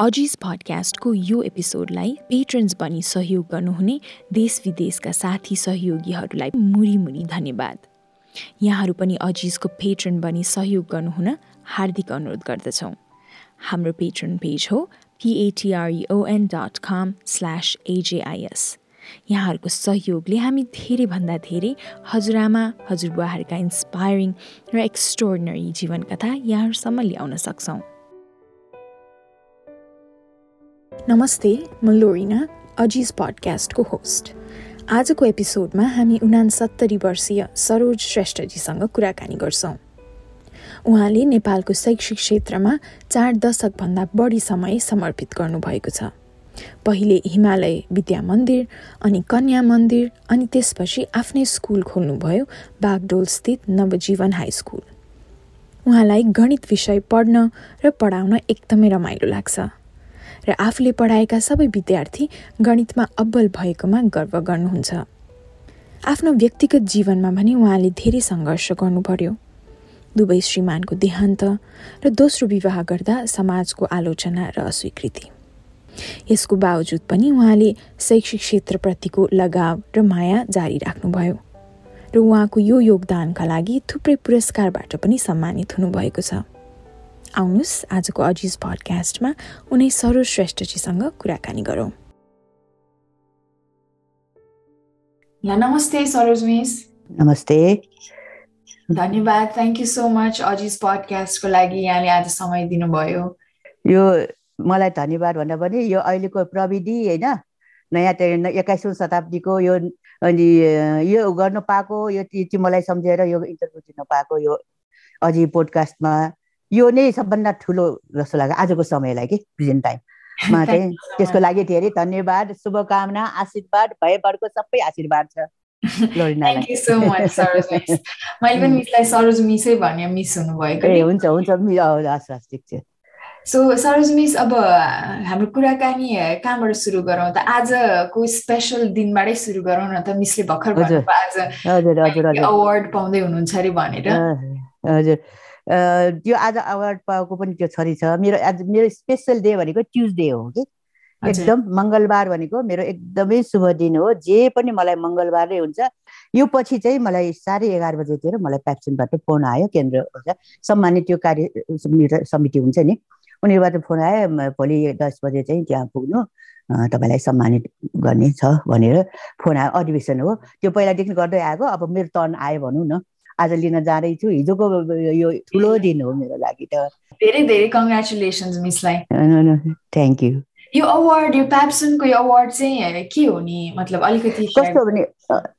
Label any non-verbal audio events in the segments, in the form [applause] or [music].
अजिज पडकास्टको यो एपिसोडलाई पेट्रन्स बनी सहयोग गर्नुहुने देश विदेशका साथी सहयोगीहरूलाई मुरी मुरी धन्यवाद। यहाँहरू पनि अजिजको पेट्रन बनी सहयोग गर्नुहुन हार्दिक अनुरोध गर्दछौँ। हाम्रो पेट्रन पेज हो पिएटिआरइओएन डट कम स्ल्यास एजेआइएस यहाँहरूको सहयोगले हामी धेरैभन्दा धेरै हजुरआमा हजुरबुवाहरूका इन्सपायरिङ र एक्स्ट्रोर्डनरी जीवन कथा यहाँहरूसम्म ल्याउन सक्छौँ। नमस्ते म लोरिना अजिज पडकास्टको होस्ट आजको एपिसोडमा हामी उनासत्तरी वर्षीय सरोज श्रेष्ठजीसँग कुराकानी गर्छौँ। उहाँले नेपालको शैक्षिक क्षेत्रमा चार दशकभन्दा बढी समय समर्पित गर्नुभएको छ। पहिले हिमालय विद्या मन्दिर अनि कन्या मन्दिर अनि त्यसपछि आफ्नै स्कुल खोल्नुभयो बागडोल स्थित नवजीवन हाई स्कुल। उहाँलाई गणित विषय पढ्न र पढाउन एकदमै रमाइलो लाग्छ। र आफूले पढाएका सबै विद्यार्थी गणितमा अब्बल भएकोमा गर्व गर्नुहुन्छ। आफ्नो व्यक्तिगत जीवनमा पनि उहाँले धेरै सङ्घर्ष गर्नु पर्यो दुवै श्रीमानको देहान्त र दोस्रो विवाह गर्दा समाजको आलोचना र अस्वीकृति। यसको बावजुद पनि उहाँले शैक्षिक क्षेत्रप्रतिको लगाव र माया जारी राख्नुभयो र उहाँको यो योगदानका लागि थुप्रै पुरस्कारबाट पनि सम्मानित हुनुभएको छ। आउनुहोस् आजको अजिज पडकास्टमा उनै सरोज श्रेष्ठजीसँग कुराकानी गरौँ। ल नमस्ते सरोज मिस। नमस्ते। धन्यवाद thank you so much Aziz पडकास्टको लागि यहाँले आज समय दिनुभयो। यो मलाई धन्यवाद भन्दा पनि यो अहिलेको प्रविधि होइन नयाँ एक्काइसौँ शताब्दीको यो अनि यो गर्न पाएको यो चाहिँ मलाई सम्झेर यो इन्टरभ्यू दिन पाएको यो अझै पोडकास्टमा। यो नै सबभन्दा ठुलो जस्तो लाग्यो आजको समयलाई कि प्रेजेन्ट टाइममा [laughs] चाहिँ त्यसको लागि धेरै धन्यवाद शुभकामना आशीर्वाद भयभरको सबै आशीर्वाद छ thank you so much Saroj miss मैले पनि [laughs] मिसलाई सरोज मिसै भने मिस हुनुभएको ए हुन्छ हुन्छ। हस् हस् ठिक छ। सो सरोज मिस अब हाम्रो कुराकानी कहाँबाट सुरु गरौँ त? आजको स्पेसल दिनबाटै सुरु गरौँ न त? मिसले भर्खर आज अवार्ड पाउँदै हुनुहुन्छ अरे भनेर। हजुर। त्यो आज अवार्ड पाएको पनि त्यो छोरी छ। मेरो आज मेरो स्पेसल डे भनेको ट्युजडे हो कि। एकदम मङ्गलबार भनेको मेरो एकदमै शुभ दिन हो। जे पनि मलाई मङ्गलबारै हुन्छ यो पछि चाहिँ मलाई साढे एघार बजेतिर मलाई प्याक्सनबाट फोन आयो केन्द्र सम्मानित त्यो कार्य समिति हुन्छ नि उनीहरूबाट फोन आयो भोलि दस बजे चाहिँ त्यहाँ पुग्नु तपाईँलाई सम्मानित गर्ने छ भनेर फोन आयो। अधिवेशन हो। त्यो पहिलादेखि गर्दै आएको अब मेरो टर्न आयो भनौँ न। आज लिन जाँदैछु हिजोको यो ठुलो दिन हो मेरो लागि त। धेरै धेरै कङ्ग्रेचुलेसन्स मिसलाई थ्याङ्क यू यो अवार्ड यो प्याप्सनको यो अवार्ड चाहिँ के हो नि? मतलब अलिकति कस्तो भने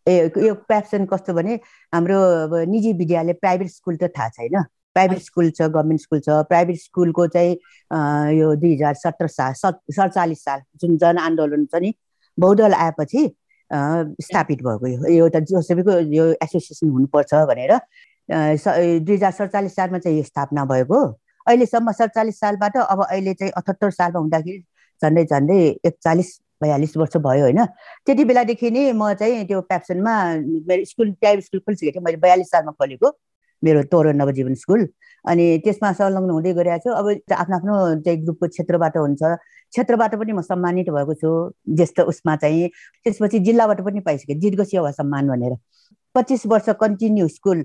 ए यो प्याप्सन कस्तो भने हाम्रो अब निजी विद्यालय प्राइभेट स्कुल त थाहा छैन। प्राइभेट स्कुल छ गभर्मेन्ट स्कुल छ। प्राइभेट स्कुलको चाहिँ यो दुई हजार सत्र साल सडचालिस साल जुन जन आन्दोलन छ नि बहुदल आएपछि स्थापित भएको यो एउटा जोसेफीको यो एसोसिएसन हुनुपर्छ भनेर दुई हजार सडचालिस सालमा चाहिँ यो स्थापना भएको अहिलेसम्म सडचालिस सालबाट अब अहिले चाहिँ अठहत्तर सालमा हुँदाखेरि झन्डै झन्डै एकचालिस बयालिस वर्ष भयो होइन। त्यति बेलादेखि नै म चाहिँ त्यो प्याप्सनमा मेरो स्कुल प्राइभेट स्कुल खोलिसकेको थिएँ। मैले बयालिस सालमा खोलेको मेरो तोरण नवजीवन स्कुल। अनि त्यसमा संलग्न हुँदै गइरहेको छु। अब आफ्नो आफ्नो चाहिँ ग्रुपको क्षेत्रबाट हुन्छ। क्षेत्रबाट पनि म सम्मानित भएको छु ज्येष्ठ उसमा चाहिँ त्यसपछि जिल्लाबाट पनि पाइसकेँ जिर्ग सेवा सम्मान भनेर। पच्चिस वर्ष कन्टिन्यू स्कुल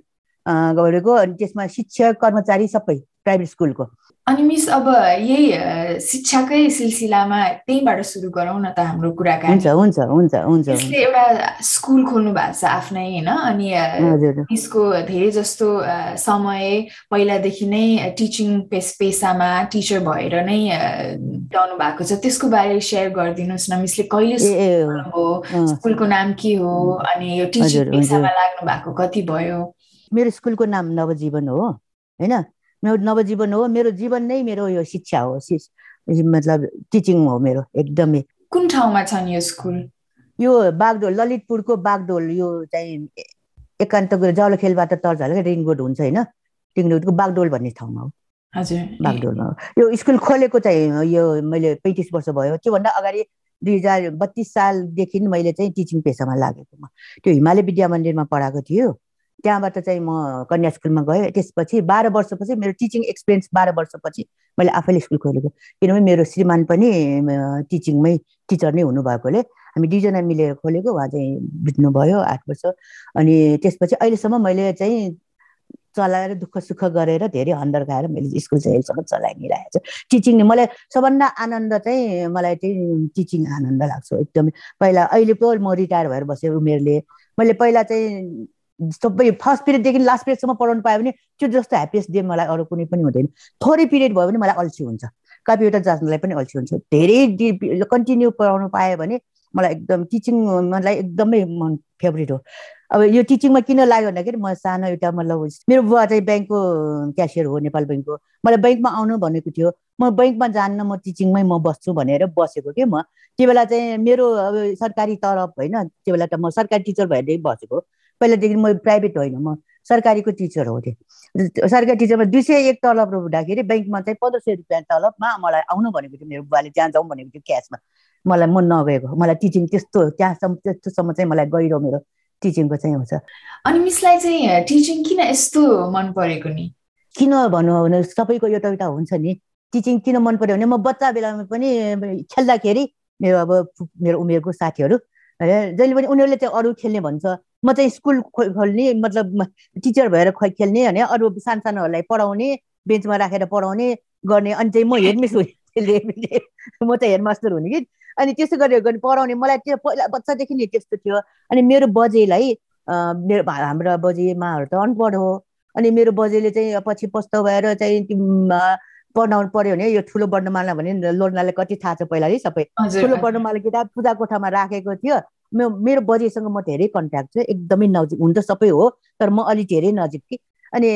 गरेको अनि त्यसमा शिक्षक कर्मचारी सबै प्राइभेट स्कुलको। अनि मिस अब यही शिक्षाकै सिलसिलामा त्यहीँबाट सुरु गरौँ न त हाम्रो कुराकानी। हुन्छ हुन्छ हुन्छ हुन्छ यसले एउटा स्कुल खोल्नु भएको छ आफ्नै होइन? अनि यसको धेरै जस्तो समय पहिलादेखि नै टिचिङ पेस पेसामा टिचर भएर नै गाउनु भएको छ। त्यसको बारे सेयर गरिदिनुहोस् न मिसले। कहिले हो स्कुलको नाम के हो? अनि यो टिचिङ पेसामा लाग्नु भएको कति भयो? मेरो स्कुलको नाम नवजीवन हो होइन? मेरो नवजीवन हो मेरो जीवन नै मेरो यो शिक्षा हो मतलब टिचिङ हो मेरो एकदमै। कुन ठाउँमा छ नि यो स्कुल? यो बागडोल ललितपुरको बागडोल यो चाहिँ एकान्त जलखेलबाट तल झल्कै रिङ रोड हुन्छ होइन? रिङ रोडको बागडोल भन्ने ठाउँमा हो। हजुर। बागडोलमा यो स्कुल खोलेको चाहिँ यो मैले पैँतिस वर्ष भयो। त्योभन्दा अगाडि दुई हजार बत्तिस सालदेखि मैले चाहिँ टिचिङ पेसामा लागेको त्यो हिमालय विद्या मन्दिरमा पढाएको थियो। त्यहाँबाट चाहिँ म कन्या स्कुलमा गएँ। त्यसपछि बाह्र वर्षपछि मेरो टिचिङ एक्सपिरियन्स बाह्र वर्षपछि मैले आफैले स्कुल खोलेको। किनभने मेरो श्रीमान पनि टिचिङमै टिचर नै हुनुभएकोले हामी दुईजना मिलेर खोलेको। उहाँ चाहिँ बित्नुभयो आठ वर्ष। अनि त्यसपछि अहिलेसम्म मैले चाहिँ चलाएर दुःख सुख गरेर धेरै हन्डर खाएर मैले स्कुल चाहिँ अहिलेसम्म चलाइ छु। टिचिङ मलाई सबभन्दा आनन्द चाहिँ मलाई चाहिँ टिचिङ आनन्द लाग्छ। एकदमै पहिला अहिले पो म रिटायर भएर बसेँ उमेरले मैले पहिला चाहिँ सबै फर्स्ट पिरियडदेखि लास्ट पिरियडसम्म पढाउनु पायो भने त्यो जस्तो ह्याप्पिएस्ट डे मलाई अरू कुनै पनि हुँदैन। थोरै पिरियड भयो भने मलाई अल्छी हुन्छ। कम्प्युटर जान्नलाई पनि अल्छी हुन्छ। धेरै कन्टिन्यू पढाउनु पायो भने मलाई एकदम टिचिङ मलाई एकदमै मन फेभरेट हो। अब यो टिचिङमा किन लाग्यो भन्दाखेरि म सानो एउटा मतलब मेरो बुवा चाहिँ ब्याङ्कको क्यासियर हो नेपाल ब्याङ्कको। मलाई ब्याङ्कमा आउनु भनेको थियो। म ब्याङ्कमा जान्न म टिचिङमै म बस्छु भनेर बसेको कि म। त्यो बेला चाहिँ मेरो अब सरकारी तरफ होइन त्यो बेला त म सरकारी टिचर भएर बसेको। पहिलादेखि म प्राइभेट होइन म सरकारीको टिचर हो त्यो। सरकारी टिचरमा दुई सय एक तलब हुँदाखेरि ब्याङ्कमा चाहिँ पन्ध्र सय रुपियाँ तलबमा मलाई आउनु भनेको थियो मेरो बुवाले त्यहाँ जाउँ भनेको थियो क्यासमा। मलाई म नगएको मलाई टिचिङ त्यस्तो त्यहाँसम्म त्यस्तोसम्म चाहिँ मलाई गहिरो मेरो टिचिङको चाहिँ हुन्छ। अनि मिसलाई चाहिँ टिचिङ किन यस्तो मन परेको नि? किन भन्नु भने सबैको एउटा एउटा हुन्छ नि टिचिङ किन मन पर्यो भने म बच्चा बेलामा पनि खेल्दाखेरि मेरो अब मेरो उमेरको साथीहरू जहिले पनि उनीहरूले चाहिँ अरू खेल्ने भन्छ। म चाहिँ स्कुल खोल्ने मतलब टिचर भएर खेल्ने होइन अरू सानो सानोहरूलाई पढाउने बेन्चमा राखेर पढाउने गर्ने अनि चाहिँ म हेडमिस हुने म चाहिँ हेडमास्टर हुने कि। अनि त्यसो गरेर गर्ने पढाउने मलाई त्यो पहिला बच्चादेखि नै त्यस्तो थियो। अनि मेरो बजेलाई मेरो हाम्रो बजेमाहरू त अनपढ हो। अनि मेरो बजेले चाहिँ पछि पस्ताउ भएर चाहिँ पढाउनु पर्यो भने यो ठुलो वर्णमाला भने लोर्नालाई कति थाहा छ पहिला है सबै ठुलो वर्णमाला किताब पूजा कोठामा राखेको थियो। मेरो बजेसँग म धेरै कन्ट्याक्ट छु एकदमै नजिक हुन त सबै हो तर म अलिक धेरै नजिक कि। अनि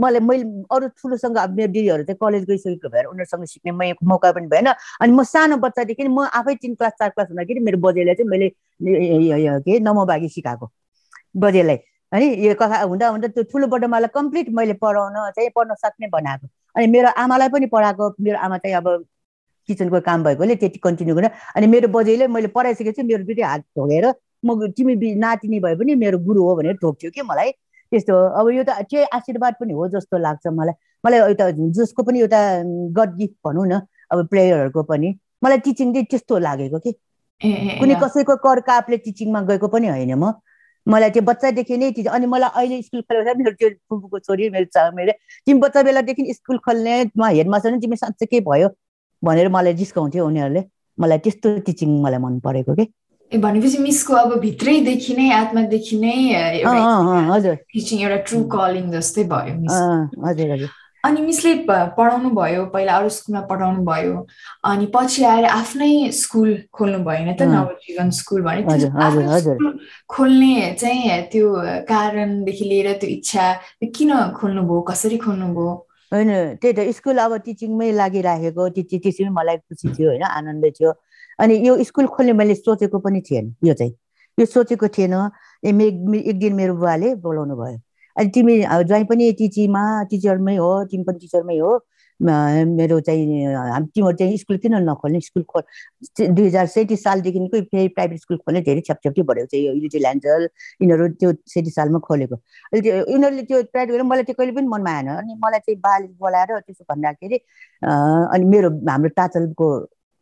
मलाई मैले अरू ठुलोसँग मेरो दिदीहरू चाहिँ कलेज गइसकेको भएर उनीहरूसँग सिक्ने मौका पनि भएन। अनि म सानो बच्चादेखि म आफै तिन क्लास चार क्लास हुँदाखेरि मेरो बजेलाई चाहिँ मैले के नमोबागी सिकाएको बजेलाई। है यो कथा हुँदा हुँदा त्यो ठुलोबाट मलाई कम्प्लिट मैले पढाउन चाहिँ पढ्न सक्ने बनाएको। अनि मेरो आमालाई पनि पढाएको मेरो आमा चाहिँ अब किचनको काम भएकोले त्यति कन्टिन्यू गरेर अनि मेरो बजेले मैले पढाइसकेपछि मेरो दुइटै हात ढोगेर म तिमी नातिनी भए पनि मेरो गुरु हो भनेर ठोक्थ्यो कि मलाई। त्यस्तो अब यो त चाहिँ आशीर्वाद पनि हो जस्तो लाग्छ मलाई। मलाई एउटा जसको पनि एउटा गड गिफ्ट भनौँ न अब प्लेयरहरूको पनि। मलाई टिचिङ चाहिँ त्यस्तो लागेको कि। कुनै कसैको कर कापले टिचिङमा गएको पनि होइन म। मलाई त्यो बच्चादेखि नै टिचिङ अनि मलाई अहिले स्कुल खोलेर मेरो त्यो फुपूको छोरी मेरो मेरो तिमी बच्चा बेलादेखि स्कुल खोल्ने म हेडमास्टर तिमी साँच्चै के भयो। भनेर मलाई जिस्काउँथ्यो उनीहरूले। मलाई त्यस्तो टिचिङ मलाई मन परेको कि? भनेपछि मिसको अब भित्रैदेखि नै आत्मादेखि नै हजुर। टिचिङ एउटा ट्रु कलिङ जस्तै भयो हजुर हजुर। अनि मिसले पढाउनु भयो पहिला अरू स्कुलमा पढाउनु भयो अनि पछि आएर आफ्नै स्कुल खोल्नु भएन त नवजीवन स्कुल भने। खोल्ने चाहिँ त्यो कारणदेखि लिएर त्यो इच्छा किन खोल्नुभयो कसरी खोल्नुभयो? होइन त्यही त स्कुल अब टिचिङमै लागिराखेको टिचिङमै मलाई खुसी थियो होइन आनन्द थियो। अनि यो स्कुल खोल्ने मैले सोचेको पनि थिएन यो चाहिँ। यो सोचेको थिएन एक दिन मेरो बुवाले बोलाउनु भयो। अनि तिमी ज्वाइँ पनि टिचीमा टिचरमै हो तिमी पनि टिचरमै हो मेरो चाहिँ तिमीहरू चाहिँ स्कुल किन नखोल्ने? स्कुल खोल दुई हजार सैतिस सालदेखिकै फेरि प्राइभेट स्कुल खोल्ने धेरै छ्यापछ्याप्टी भनेको चाहिँ यो लिटिल एन्जल यिनीहरू त्यो सैतिस सालमा खोलेको। अहिले त्यो यिनीहरूले त्यो प्राइभेट गरेर मलाई त्यो कहिले पनि मनमा आएन। अनि मलाई चाहिँ बाले बोलाएर त्यसो भन्दाखेरि अनि मेरो हाम्रो ताचलको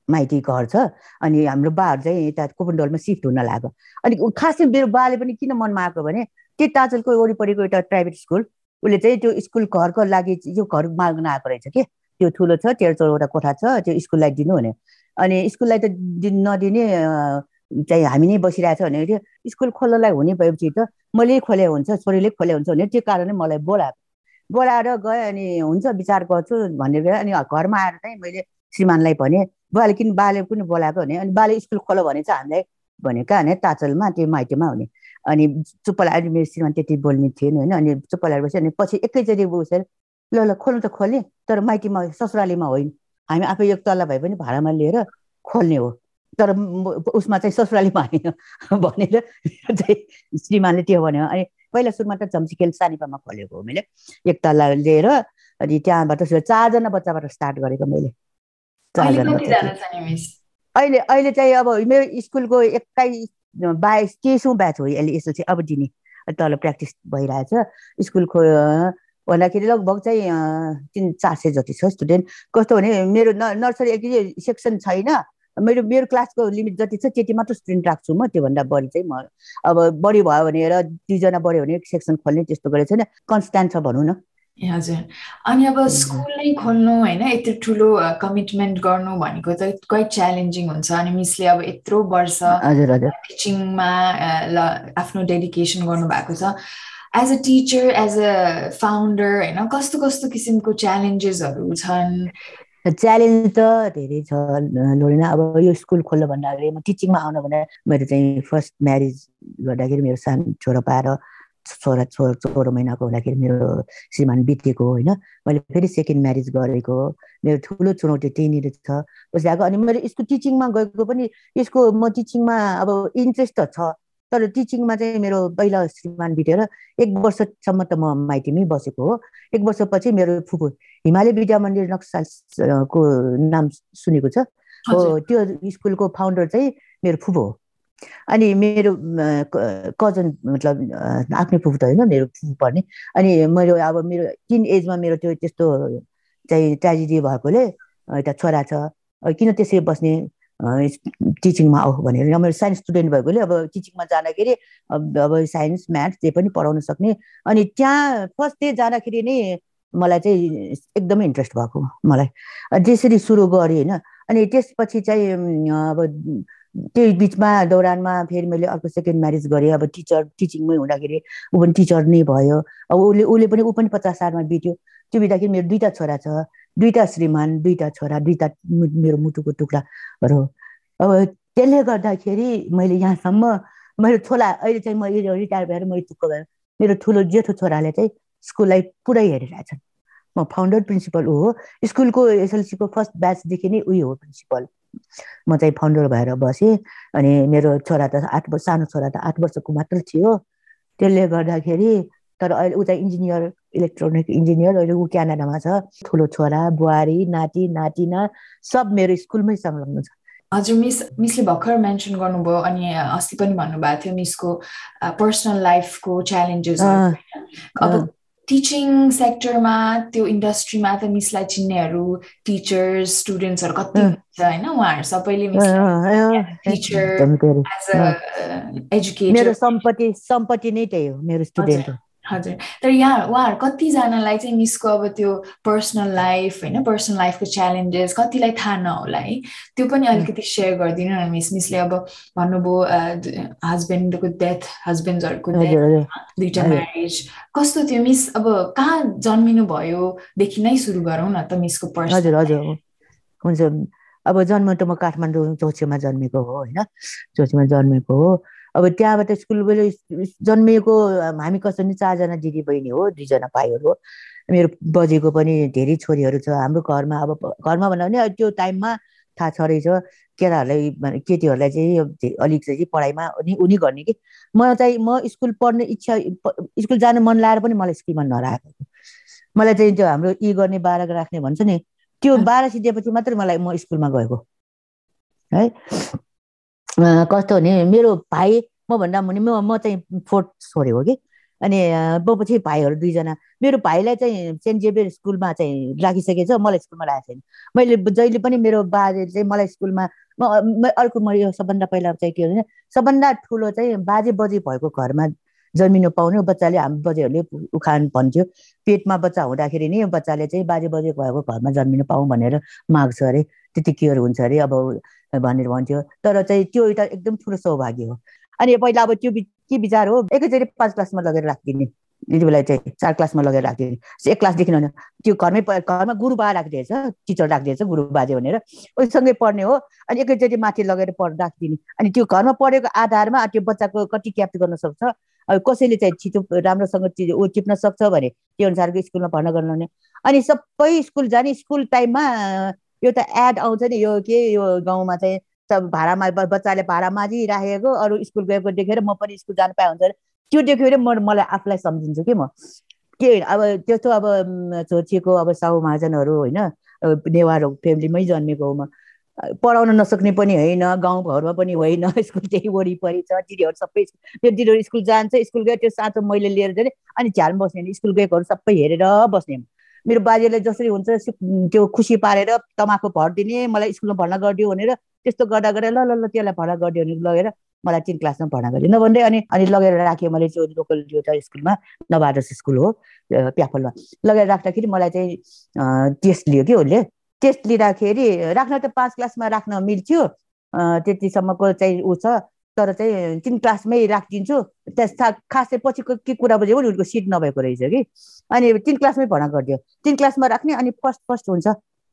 माइती घर छ। अनि हाम्रो बाहरू चाहिँ यता कोपनडोलमा सिफ्ट हुन लाग्यो। अनि खासै मेरो बाले पनि किन मनमा आएको भने त्यो ताजलको वरिपरिको एउटा प्राइभेट स्कुल उसले चाहिँ त्यो स्कुल घरको लागि यो घर माग्न आएको रहेछ कि? त्यो ठुलो छ तेह्र चौधवटा कोठा छ त्यो स्कुललाई दिनु भने अनि स्कुललाई त दिन नदिने चाहिँ हामी नै बसिरहेको छ भने त्यो स्कुल खोल्नलाई हुने भएपछि त मैले खोले हुन्छ छोरीले खोले हुन्छ भने त्यो कारणले मलाई बोलाएको। बोलाएर गएँ अनि हुन्छ विचार गर्छु भनेर अनि घरमा आएर चाहिँ मैले श्रीमानलाई भने बुवाले किन बाले पनि बोलाएको भने? अनि बाले स्कुल खोलो भने चाहिँ हामीलाई भनेको भने ताचलमा त्यो माइतीमा हुने अनि चुप्प लगाएर मेरो श्रीमान त्यति बोल्ने थिएन होइन? अनि चुप्प लगाएर बस्यो अनि पछि एकैचोटि बुझेर ल ल खोल्नु त खोल्ने। तर माइतीमा ससुरालीमा होइन। हामी आफै एक तल्ला भए पनि भाडामा लिएर खोल्ने हो। तर उसमा चाहिँ ससुरालीमा होइन [laughs] भनेर चाहिँ श्रीमानले त्यो भन्यो। अनि पहिला सुरुमा त झम्सिखेल सानिपामा खोलेको हो मैले। एक तल्ला लिएर अनि त्यहाँबाट चारजना बच्चाबाट स्टार्ट गरेको मैले। अहिले अहिले चाहिँ अब मेरो स्कुलको एक्काइस बाइस तेइसौँ ब्याच हो अहिले एसएलसी अब दिने। तल प्र्याक्टिस भइरहेछ। स्कुल खो भन्दाखेरि लगभग चाहिँ तिन चार सय जति छ स्टुडेन्ट। कस्तो भने मेरो न नर्सरी एक सेक्सन छैन। मेरो मेरो क्लासको लिमिट जति छ त्यति मात्र स्टुडेन्ट राख्छु म। त्योभन्दा बढी चाहिँ म अब बढी भयो भने र दुईजना बढ्यो भने सेक्सन खोल्ने त्यस्तो गरेको छैन। कन्सट्यान्ट छ भनौँ न। हजुर। अनि अब स्कुल नै खोल्नु होइन यत्रो ठुलो कमिटमेन्ट गर्नु भनेको त क्वाइट च्यालेन्जिङ हुन्छ अनि मिसले अब यत्रो वर्ष टिचिङमा आफ्नो डेडिकेसन गर्नुभएको छ। As a teacher as a founder होइन कस्तो कस्तो किसिमको च्यालेन्जेसहरू छन्? च्यालेन्ज त धेरै छ लोरिना अब यो स्कुल खोल्नु भन्दाखेरि म टिचिङमा आउनु भने मेरो चाहिँ फर्स्ट म्यारिज गर्दाखेरि मेरो सानो छोरा पाएर छोरा छोरा सोह्र महिनाको हुँदाखेरि मेरो श्रीमान बितेको होइन। मैले फेरि सेकेन्ड म्यारिज गरेको। मेरो ठुलो चुनौती त्यहीँनिर छ। पछि आएको अनि मैले यसको टिचिङमा गएको पनि यसको म टिचिङमा अब इन्ट्रेस्ट त छ तर टिचिङमा चाहिँ मेरो पहिला श्रीमान बितेर एक वर्षसम्म त म माइतीमै बसेको हो। एक वर्षपछि मेरो फुपू हिमालय विद्या मन्दिर नक्सालको नाम सुनेको छ? हो त्यो स्कुलको फाउन्डर चाहिँ मेरो फुपू हो। अनि मेरो कजन मतलब आफ्नै फुपू त होइन मेरो फुपू पर्ने अनि मेरो अब मेरो तिन एजमा मेरो त्यो त्यस्तो चाहिँ ट्रेजेडी भएकोले एउटा छोरा छ। किन त्यसरी बस्ने टिचिङमा आऊ भनेर। मेरो साइन्स स्टुडेन्ट भएकोले अब टिचिङमा जाँदाखेरि अब साइन्स म्याथ्स जे पनि पढाउन सक्ने। अनि त्यहाँ फर्स्ट डे जाँदाखेरि नै मलाई चाहिँ एकदमै इन्ट्रेस्ट भएको मलाई। त्यसरी सुरु गरेँ होइन। अनि त्यसपछि चाहिँ अब त्यही बिचमा दौरानमा फेरि मैले अर्को सेकेन्ड म्यारिज गरेँ। अब टिचर टिचिङमै हुँदाखेरि ऊ पनि टिचर नै भयो। अब उसले उसले पनि ऊ पनि पचास सालमा बित्यो। त्यो बित्दाखेरि मेरो दुईवटा छोरा छ। दुईवटा श्रीमान दुईवटा छोरा दुईवटा मेरो मुटुको टुक्राहरू। अब त्यसले गर्दाखेरि मैले यहाँसम्म मेरो छोरा अहिले चाहिँ म रिटायर भएर मैले चुक्क भएर मेरो ठुलो जेठो छोराले चाहिँ स्कुललाई पुरै हेरिरहेछन् म फाउन्डर प्रिन्सिपल ऊ हो। स्कुलको एसएलसीको फर्स्ट ब्याचदेखि नै उयो हो प्रिन्सिपल। म चाहिँ फाउन्डर भएर बसेँ अनि मेरो छोरा त आठ वर्ष सानो छोरा त आठ वर्षको मात्र थियो। त्यसले गर्दाखेरि तर अहिले ऊ चाहिँ इन्जिनियर इलेक्ट्रोनिक इन्जिनियर अहिले ऊ क्यानाडामा छ। ठुलो छोरा बुहारी नाति नातिना सब मेरो स्कुलमै संलग्न छ। हजुर मिस मिसले भर्खर मेन्सन गर्नुभयो अनि अस्ति पनि भन्नुभएको थियो मिसको पर्सनल लाइफको च्यालेन्जेस अब टिचिङ सेक्टरमा त्यो इन्डस्ट्रीमा त मिसलाई चिन्नेहरू टिचर्स स्टुडेन्ट्सहरू कति हुन्छ होइन? उहाँहरू सबैले टिचर एजुकेटर मेरो सम्पत्ति सम्पत्ति नै त्यही हो मेरो स्टुडेन्ट हजुर। तर यहाँ उहाँहरू कतिजनालाई चाहिँ मिसको अब त्यो पर्सनल लाइफ होइन पर्सनल लाइफको च्यालेन्जेस कतिलाई थाहा नहोला है। त्यो पनि अलिकति सेयर गरिदिनु न मिस। मिसले अब भन्नुभयो हस्बेन्डको डेथ हस्बेन्ड्सहरूको डेथ दुइटा म्यारेज कस्तो थियो मिस? अब कहाँ जन्मिनु भयोदेखि नै सुरु गरौँ न त मिसको पर्सन हजुर। हजुर हुन्छ। अब जन्म त म काठमाडौँ चौचीमा जन्मेको हो होइन? चौचीमा जन्मेको हो। अब त्यहाँबाट स्कुल जन्मिएको हामी कसरी चारजना दिदी बहिनी हो दुईजना भाइहरू हो मेरो बजेको पनि धेरै छोरीहरू छ हाम्रो घरमा अब घरमा भन्दा पनि त्यो टाइममा थाहा छ रहेछ केटाहरूलाई केटीहरूलाई चाहिँ अलिक चाहिँ पढाइमा उनी उनी गर्ने कि। म चाहिँ म स्कुल पढ्ने इच्छा स्कुल जानु मन लाएर पनि मलाई स्कुलमा नराखेको। मलाई चाहिँ त्यो हाम्रो इ गर्ने बाह्र राख्ने भन्छ नि त्यो बाह्र सिद्धिएपछि मात्रै मलाई म स्कुलमा गएको। है? कस्तो भने मेरो भाइ म भन्दा मुनि म म चाहिँ फोर्थ हो कि। अनि म पछि भाइहरू दुईजना। मेरो भाइलाई चाहिँ सेन्ट जेभियर स्कुलमा चाहिँ राखिसकेछ मलाई स्कुलमा राखेको छैन। मैले जहिले पनि मेरो बाजे चाहिँ मलाई स्कुलमा म अर्को म यो सबभन्दा पहिला चाहिँ के भने सबभन्दा ठुलो चाहिँ बाजे बजे भएको घरमा जन्मिनु पाउने बच्चाले हाम्रो बजेहरूले उखान भन्थ्यो। पेटमा बच्चा हुँदाखेरि नै बच्चाले चाहिँ बाजे बजे भएको घरमा जन्मिनु पाऊँ भनेर माग्छ अरे त्यति केयर हुन्छ अरे। अब भनेर भन्थ्यो। तर चाहिँ त्यो एउटा एकदम ठुलो सौभाग्य हो। अनि पहिला अब त्यो के विचार हो? एकैचोटि पाँच क्लासमा लगेर राखिदिने। दिदीबीलाई चाहिँ चार क्लासमा लगेर राखिदिने। एक क्लासदेखि होइन त्यो घरमै घरमा गुरुबा राखिदिएछ टिचर राखिदिएछ गुरु बाजे भनेर। उसँगै पढ्ने हो। अनि एकैचोटि माथि लगेर पढ राखिदिने। अनि त्यो घरमा पढेको आधारमा त्यो बच्चाको कति क्याप्ट गर्न सक्छ? अब कसैले चाहिँ छिटो राम्रोसँग ऊ टिप्न सक्छ भने? त्यो अनुसारको स्कुलमा भर्ना गर्नु अनि सबै स्कुल जाने स्कुल टाइममा एउटा एड आउँछ नि यो के यो गाउँमा चाहिँ भाडामा बच्चाले भाडा माझिराखेको अरू स्कुल गएको देखेर म पनि स्कुल जानु पाए हुन्छ त्यो देखेर म मलाई आफूलाई सम्झिन्छु कि म। के अब त्यस्तो अब छोचिएको अब साहु महाजनहरू होइन नेवार फ्यामिलीमै जन्मेको हो म। पढाउन नसक्ने पनि होइन गाउँघरमा पनि होइन [laughs] स्कुल त्यही वरिपरि छ दिदीहरू सबै त्यो दिदीहरू स्कुल जान्छ स्कुल गयो त्यो साँचो मैले लिएर जाने। अनि झ्याल बस्ने स्कुल गएकोहरू सबै हेरेर बस्ने। मेरो बाजेलाई जसरी हुन्छ त्यो खुसी पारेर तमाखु भरिदिने मलाई स्कुलमा भर्ना गरिदियो भनेर त्यस्तो गर्दा गर्दा ल ल ल त्यसलाई भर्ना गरिदियो भने लगेर मलाई तिन क्लासमा भर्ना गरिदियो। नभन्दै अनि अनि लगेर राखेँ मैले त्यो लोकल एउटा स्कुलमा नवादर्स स्कुल हो प्याफलमा लगेर राख्दाखेरि मलाई चाहिँ टेस्ट लियो कि उसले। टेस्ट लिँदाखेरि राख्न त पाँच क्लासमा राख्न मिल्थ्यो त्यतिसम्मको चाहिँ ऊ छ। तर चाहिँ तिन क्लासमै राखिदिन्छु। त्यस खासै पछिको के कुरा बुझ्यो भने उनको सिट नभएको रहेछ कि। अनि तिन क्लासमै भर्ना गरिदियो। तिन क्लासमा राख्ने अनि फर्स्ट फर्स्ट हुन्छ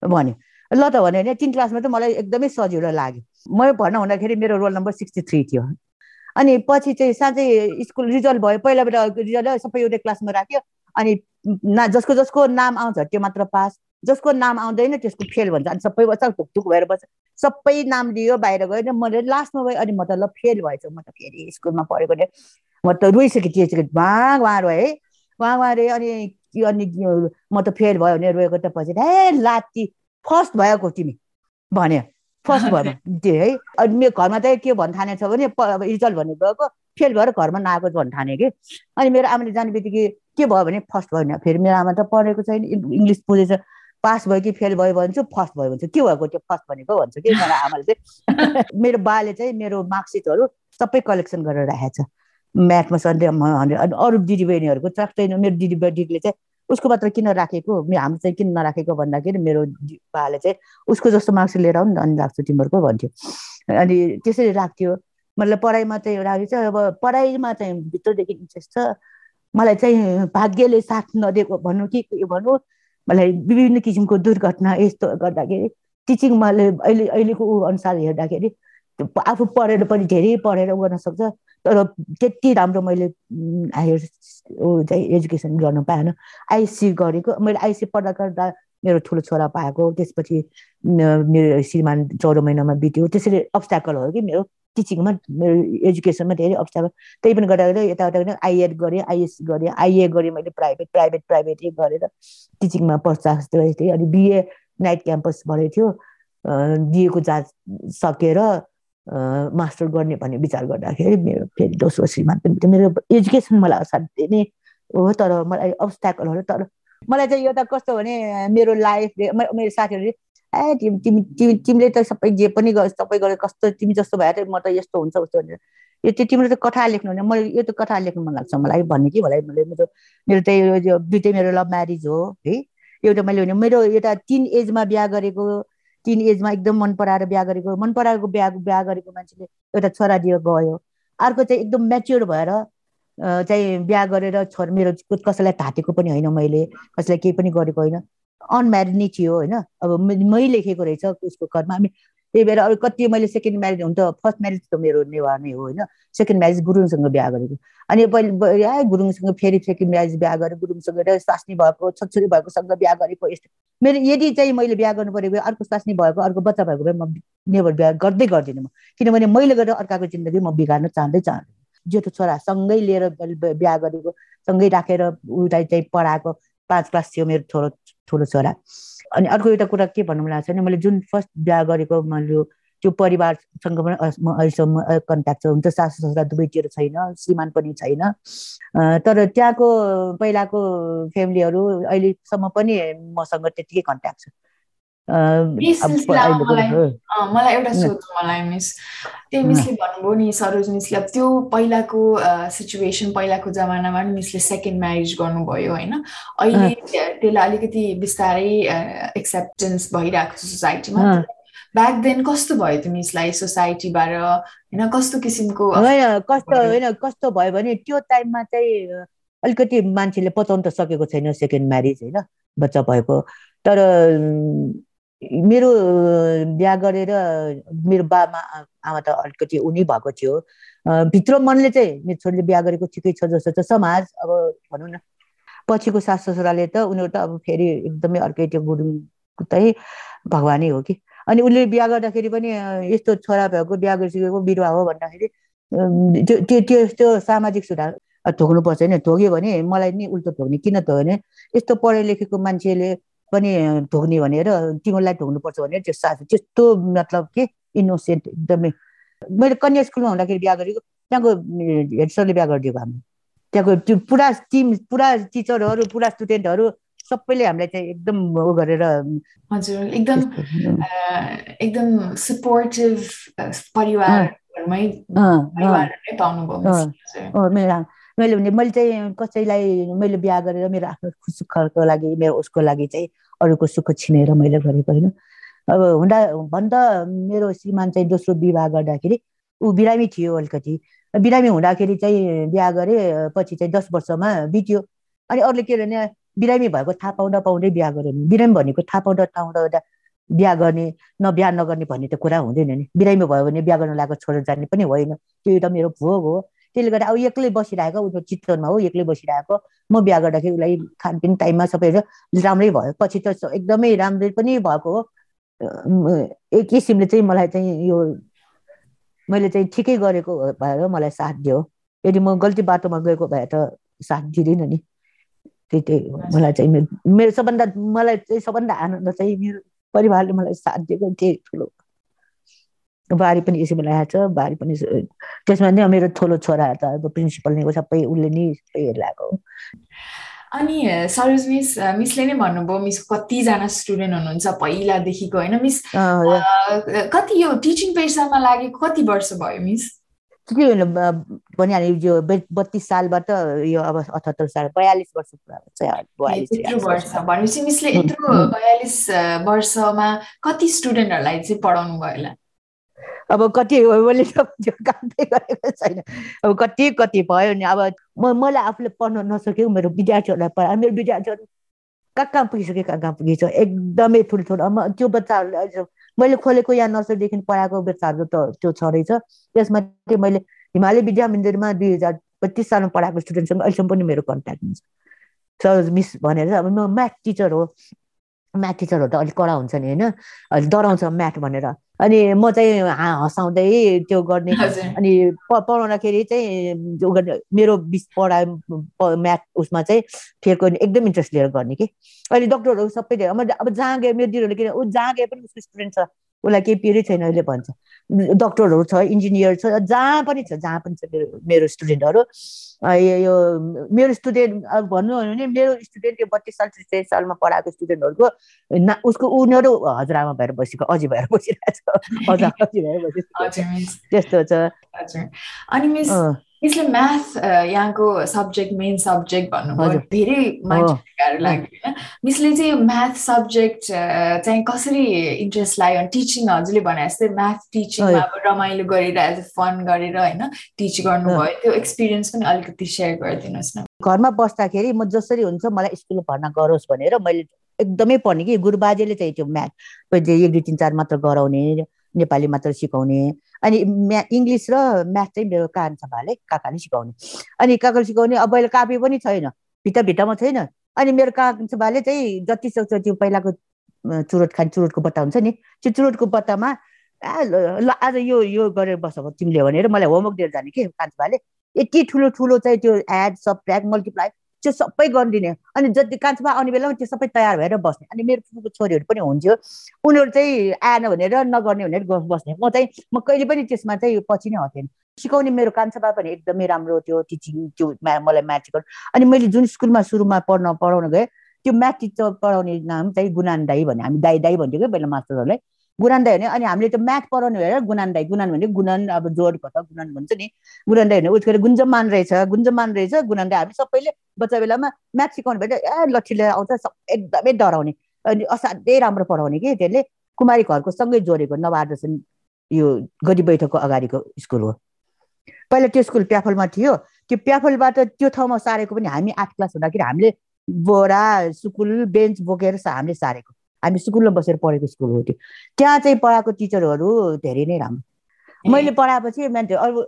भन्यो। ल त भन्यो भने तिन क्लासमा त मलाई एकदमै सजिलो लाग्यो। म भर्ना हुँदाखेरि मेरो रोल नम्बर सिक्सटी थ्री थियो। अनि पछि चाहिँ साँच्चै स्कुल रिजल्ट भयो। पहिलाबाट रिजल्ट सबै एउटै क्लासमा राख्यो। अनि ना जसको जसको नाम आउँछ त्यो मात्र पास। जसको नाम आउँदैन त्यसको फेल भन्छ। अनि सबै बच्चा ढुकढुक भएर बस्छ। सबै नाम लियो बाहिर गयो मैले लास्टमा गएँ अनि म त ल फेल भएछु। म त फेरि स्कुलमा पढेको नि म त रोइसकेँ त्यो उहाँ उहाँ रोएँ है। उहाँ उहाँ रे अनि अनि म त फेल भयो भने रोएको त पछि ए लाती फर्स्ट भएको तिमी भन्यो। फर्स्ट भयो त्यो [laughs] है। अनि मेरो घरमा त के भन्नु ठाने छ भने रिजल्ट भन्ने गएको फेल भएर घरमा नआएको भन्नु ठाने कि। अनि मेरो आमाले जाने बित्तिकै के भयो भने फर्स्ट भयो भने फेरि मेरो आमा त पढेको छैन इङ्ग्लिस बुझेछ। पास भयो कि फेल भयो भन्छु फर्स्ट भयो भन्छ। के भएको त्यो फर्स्ट भनेको भन्छु कि? मेरो आमाले चाहिँ [laughs] मेरो बाले चाहिँ मेरो मार्कसिटहरू सबै कलेक्सन गरेर राखेको छ। म्याथमा सन्डे हन्ड्रेड अनि अरू दिदीबहिनीहरूको ट्राक्टै मेरो दिदी दिदीले चाहिँ उसको मात्र किन राखेको? हाम्रो चाहिँ किन नराखेको भन्दाखेरि मेरो बाले चाहिँ उसको जस्तो मार्क्स लिएर आउनु अनि राख्छु तिमीहरूको भन्थ्यो। अनि त्यसरी राख्थ्यो। मतलब पढाइमा चाहिँ राखेको छ अब पढाइमा चाहिँ भित्रदेखि इन्ट्रेस्ट छ। मलाई चाहिँ भाग्यले साथ नदिएको भनौँ कि भनौँ मलाई विभिन्न किसिमको दुर्घटना यस्तो गर्दाखेरि टिचिङ मैले अहिले अहिलेको ऊ अनुसार हेर्दाखेरि आफू पढेर पनि धेरै पढेर गर्न सक्छ तर त्यति राम्रो मैले हायर ऊ चाहिँ एजुकेसन गर्नु पाएन। आइएससी गरेको मैले आइएससी पढ्दा गर्दा मेरो ठुलो छोरा पाएको त्यसपछि मेरो श्रीमान चौध महिनामा बित्यो। त्यसरी अब्स्ट्याकल हो कि मेरो टिचिङमा मेरो एजुकेसनमा धेरै अब्स्ट्याकल त्यही पनि गर्दा गर्दै यताउता आइएड गरेँ आइएस गरेँ आइए गरेँ मैले प्राइभेट प्राइभेट प्राइभेट गरेर टिचिङमा गरेको थिएँ। अनि बिए नाइट क्याम्पस भरेको थियो। बिएको जाँच सकेर मास्टर गर्ने भन्ने विचार गर्दाखेरि मेरो फेरि दोस्रो श्रीमान पनि मेरो एजुकेसन मलाई असाध्यै नै हो तर मलाई अब्स्ट्याकलहरू तर मलाई चाहिँ एउटा कस्तो भने मेरो लाइफ मेरो साथीहरूले ए तिमी तिमी तिमी तिमीले त सबै जे पनि सबै गरे कस्तो तिमी जस्तो भए त म त यस्तो हुन्छ उस्तो भनेर। यो त्यो तिमीले त कथा लेख्नु भने मैले यो त कथा लेख्नु मन लाग्छ मलाई भन्ने कि मलाई? मैले मेरो मेरो त यो दुइटै मेरो लभ म्यारिज हो है? एउटा मैले भने मेरो एउटा तिन एजमा बिहा गरेको तिन एजमा एकदम मन पराएर बिहा गरेको मन पराएको बिहा बिहा गरेको मान्छेले एउटा छोरा दियो गयो। अर्को चाहिँ एकदम मेच्योर भएर चाहिँ बिहा गरेर छोरा मेरो कसैलाई थाटेको पनि होइन मैले कसैलाई केही पनि गरेको होइन। अनम्यारिड नै थियो होइन। अब मै लेखेको रहेछ उसको घरमा। त्यही भएर अरू कति मैले सेकेन्ड म्यारिज हुन त फर्स्ट म्यारिज त मेरो नेवार नै हो होइन। सेकेन्ड म्यारिज गुरुङसँग बिहा गरेको। अनि पहिले ए गुरुङसँग फेरि सेकेन्ड म्यारिज बिहा गरेँ गुरुङसँग स्वास्नी भएको छोरी भएकोसँग बिहा गरेको यस्तो। मेरो यदि चाहिँ मैले बिहा गर्नु भने अर्को स्वास्नी भएको अर्को बच्चा भएको भए म नेबर बिहा गर्दै गर्दिनँ म। किनभने मैले गरेर अर्काको जिन्दगी म बिगार्न चाहँदै चाहन्छु जेठो छोरा सँगै लिएर बिहा गरेको सँगै राखेर उसलाई चाहिँ पढाएको पाँच क्लास थियो मेरो छोरो ठुलो छोरा। अनि अर्को एउटा कुरा के भन्नु मन लाग्छ भने मैले जुन फर्स्ट बिहा गरेको मैले त्यो परिवारसँग पनि अहिलेसम्म कन्ट्याक्ट छ। हुन्छ सासु ससुरा दुवैतिर छैन श्रीमान पनि छैन। तर त्यहाँको पहिलाको फ्यामिलीहरू अहिलेसम्म पनि मसँग त्यतिकै कन्ट्याक्ट छ। मलाई एउटा सोध्नु मलाई मिस। त्यही मिसले भन्नुभयो नि सरोज मिसले अब त्यो पहिलाको सिचुएसन पहिलाको जमानामा नि मिसले सेकेन्ड म्यारिज गर्नुभयो होइन? अहिले त्यसलाई अलिकति बिस्तारै एक्सेप्टेन्स भइरहेको छ सोसाइटीमा ब्याक देन कस्तो भयो त्यो मिसलाई सोसाइटीबाट होइन? कस्तो किसिमको होइन कस्तो होइन कस्तो भयो भने त्यो टाइममा चाहिँ अलिकति मान्छेले पचाउनु त सकेको छैन सेकेन्ड म्यारिज होइन? बच्चा भएको। तर मेरो बिहा गरेर मेरो बाबा आमा त अलिकति उनी भएको थियो। भित्र मनले चाहिँ मेरो छोरीले बिहा गरेको ठिकै छ जस्तो छ। समाज अब भनौँ न पछिको सास ससुराले त उनीहरू त अब फेरि एकदमै अर्कै त्यो गुरुङ चाहिँ भगवानै हो कि? अनि उसले बिहा गर्दाखेरि पनि यस्तो छोरा भएको बिहा गरिसकेको बिरुवा हो भन्दाखेरि त्यो त्यो त्यो सामाजिक सुधार ठोक्नुपर्छ नि ठोक्यो भने मलाई नि उल्टो ठोक्ने किन त भने यस्तो पढे लेखेको मान्छेले पनि ढोग्ने भनेर तिमीलाई ढोग्नुपर्छ भनेर त्यो साथी त्यस्तो मतलब के इनोसेन्ट एकदमै। मैले कन्या स्कुलमा हुँदाखेरि बिहा गरेको त्यहाँको हेड सरले बिहा गरिदिएको हामी त्यहाँको त्यो पुरा टिम पुरा टिचरहरू पुरा स्टुडेन्टहरू सबैले हामीलाई चाहिँ एकदम उ गरेर हजुर एकदम एकदम सपोर्टिभ परिवारमै मैले भने मैले चाहिँ कसैलाई मैले बिहा गरेर मेरो आफ्नो सुखको लागि मेरो उसको लागि चाहिँ अरूको सुख छिनेर मैले गरेको होइन। अब हुँदा भन्दा मेरो श्रीमान चाहिँ दोस्रो विवाह गर्दाखेरि ऊ बिरामी थियो अलिकति। बिरामी हुँदाखेरि चाहिँ बिहा गरे पछि चाहिँ दस वर्षमा बित्यो। अनि अरूले के भने बिरामी भएको थाहा पाउँदा पाउँदै बिहा गर्यो भने बिरामी भनेको थाहा पाउँदा पाउँदा बिहा गर्ने न बिहा नगर्ने भन्ने त कुरा हुँदैन नि। बिरामी भयो भने बिहा गर्न लागेको छोडेर जाने पनि होइन। त्यो एउटा मेरो भोग हो। त्यसले गर्दा अब एक्लै बसिरहेको उसको चित्तवनमा हो एक्लै बसिरहेको। म बिहा गर्दाखेरि उसलाई खानपिन टाइममा सबै राम्रै भयो। पछि त एकदमै राम्रै पनि भएको हो। एक किसिमले चाहिँ मलाई चाहिँ यो मैले चाहिँ ठिकै गरेको भएर मलाई साथ दियो। यदि म गल्ती बाटोमा गएको भए त साथ दिँदैन नि। त्यही त्यही मलाई चाहिँ मेरो सबभन्दा मलाई चाहिँ सबभन्दा आनन्द चाहिँ मेरो परिवारले मलाई साथ दिएको थिएँ ठुलो बारी पनि यसै बेला छ बारी पनि त्यसमा नै मेरो ठुलो छोरा त अब प्रिन्सिपल नै सबै उसले नै सबै हेर्लाएको अनि सरोज मिस मिसले नै भन्नुभयो मिस कतिजना स्टुडेन्ट हुनुहुन्छ पहिलादेखिको होइन मिस? कति यो टिचिङ पेसामा लागेको कति वर्ष भयो मिस? के भनिहाल्यो यो बत्तिस सालबाट यो अब अठहत्तर साल बयालिस वर्ष पुरा मिसले यत्रो बयालिस वर्षमा कति स्टुडेन्टहरूलाई चाहिँ पढाउनु भयो होला? अब कति मैले [laughs] कामै गरेको छैन। अब कति कति भयो नि अब म मलाई आफूले पढ्न नसकेको मेरो विद्यार्थीहरूलाई पढाए मेरो विद्यार्थीहरू कहाँ कहाँ पुगिसक्यो कहाँ कहाँ पुगिसक्यो? एकदमै ठुलो ठुलो त्यो बच्चाहरूले मैले खोलेको यहाँ नर्सरीदेखि पढाएको बच्चाहरू त त्यो छ रहेछ त्यसमा चाहिँ मैले हिमालय विद्या मन्दिरमा दुई हजार पच्चिस सालमा पढाएको स्टुडेन्टसँग अहिलेसम्म पनि मेरो कन्ट्याक्ट हुन्छ। सर मिस भनेर अब म म्याथ टिचर हो। म्याथ टिचरहरू त अलिक कडा हुन्छ नि होइन? अलिक डराउँछ म्याथ भनेर। अनि म चाहिँ हँसाउँदै त्यो गर्ने। अनि पढाउँदाखेरि चाहिँ मेरो बिस पढाइ म्याथ उसमा चाहिँ फेरको एकदम इन्ट्रेस्ट लिएर गर्ने कि। अहिले डक्टरहरू सबै अब जहाँ गयो मेरो दिदीहरूले किन ऊ जहाँ गए पनि उसको स्टुडेन्ट छ। उसलाई केही पिरै छैन अहिले भन्छ। डक्टरहरू छ इन्जिनियर छ जहाँ पनि छ जहाँ पनि छ मेरो मेरो स्टुडेन्टहरू। यो मेरो स्टुडेन्ट अब भन्नु भने मेरो स्टुडेन्ट यो बत्तिस साल त्रिस सालमा पढाएको स्टुडेन्टहरूको ना उसको उनीहरू हजुरआमा भएर बसेको अझै भएर बसिरहेको छ हजुर [laughs] अझै भएर बसिरहेको त्यस्तो छ। अनि मिस मिसले म्याथ यहाँको सब्जेक्ट मेन सब्जेक्ट भन्नुभयो धेरै मान्छेलाई गाह्रो लाग्यो होइन? मिसले चाहिँ म्याथ सब्जेक्ट चाहिँ कसरी इन्ट्रेस्ट लाग्यो टिचिङ हजुरले भने जस्तै म्याथ टिचिङमा अब रमाइलो गरेर एज अ फन गरेर होइन? टिच गर्नुभयो। त्यो एक्सपिरियन्स पनि अलिकति सेयर गरिदिनुहोस् न। घरमा बस्दाखेरि म जसरी हुन्छ मलाई स्कुल भर्ना गरोस् भनेर मैले एकदमै पढ्ने कि गुरुबाजेले चाहिँ त्यो म्याथ एक दुई तिन चार मात्र गराउने नेपाली मात्र सिकाउने अनि म्या इङ्ग्लिस र म्याथ चाहिँ मेरो भाले काकाले सिकाउने। अनि काकाले सिकाउने अब अहिले कापी पनि छैन भित्ता भित्तामा छैन। अनि मेरो भाले चाहिँ जति सक्छ त्यो पहिलाको चुरोट खाने चुरोटको बत्ता हुन्छ नि त्यो चुरोटको बत्तामा ल आज यो यो गरेर बस तिमीले भनेर मलाई होमवर्क दिएर जाने कि भाले यति ठुलो ठुलो चाहिँ त्यो एड सब मल्टिप्लाई त्यो सबै गरिदिने। अनि जति कान्छमा आउने बेलामा त्यो सबै तयार भएर बस्ने। अनि मेरो ठुलो छोरीहरू पनि हुन्थ्यो। उनीहरू चाहिँ आएन भनेर नगर्ने भनेर बस्ने। म चाहिँ म कहिले पनि त्यसमा चाहिँ पछि नै हटेन। सिकाउने मेरो कान्छबा पनि एकदमै राम्रो थियो टिचिङ त्यो मलाई म्याथ सिकाउनु अनि मैले जुन स्कुलमा सुरुमा पढ्न पढाउन गएँ त्यो म्याथ टिचर पढाउने नाम चाहिँ गुनान दाई भन्ने हामी दाई दाई भन्थ्यो कि पहिला मास्टरहरूलाई। गुनान दाई भने अनि हामीले त म्याथ पढाउने भएर गुनान दाई गुनान भने गुनान अब जोडको त गुनान भन्छ नि। गुनान दाई भने उसको गुन्जमान रहेछ गुन्जमान रहेछ गुनान दाई हामी सबैले बच्चा बेलामा म्याथ सिकाउनु भएर ए लट्ठी लिएर आउँछ एकदमै डराउने अनि असाध्यै राम्रो पढाउने कि त्यसले। कुमारी घरको सँगै जोडेको नवादर्शन यो गरी बैठकको अगाडिको स्कुल हो। पहिला त्यो स्कुल प्याफलमा थियो। त्यो प्याफलबाट त्यो ठाउँमा सारेको पनि हामी आठ क्लास हुँदाखेरि हामीले बोरा स्कुल बेन्च बोकेर हामीले सारेको। हामी स्कुलमा बसेर पढेको स्कुल हो त्यो। त्यहाँ चाहिँ पढाएको टिचरहरू धेरै नै राम्रो। मैले पढाएपछि मान्छे अरू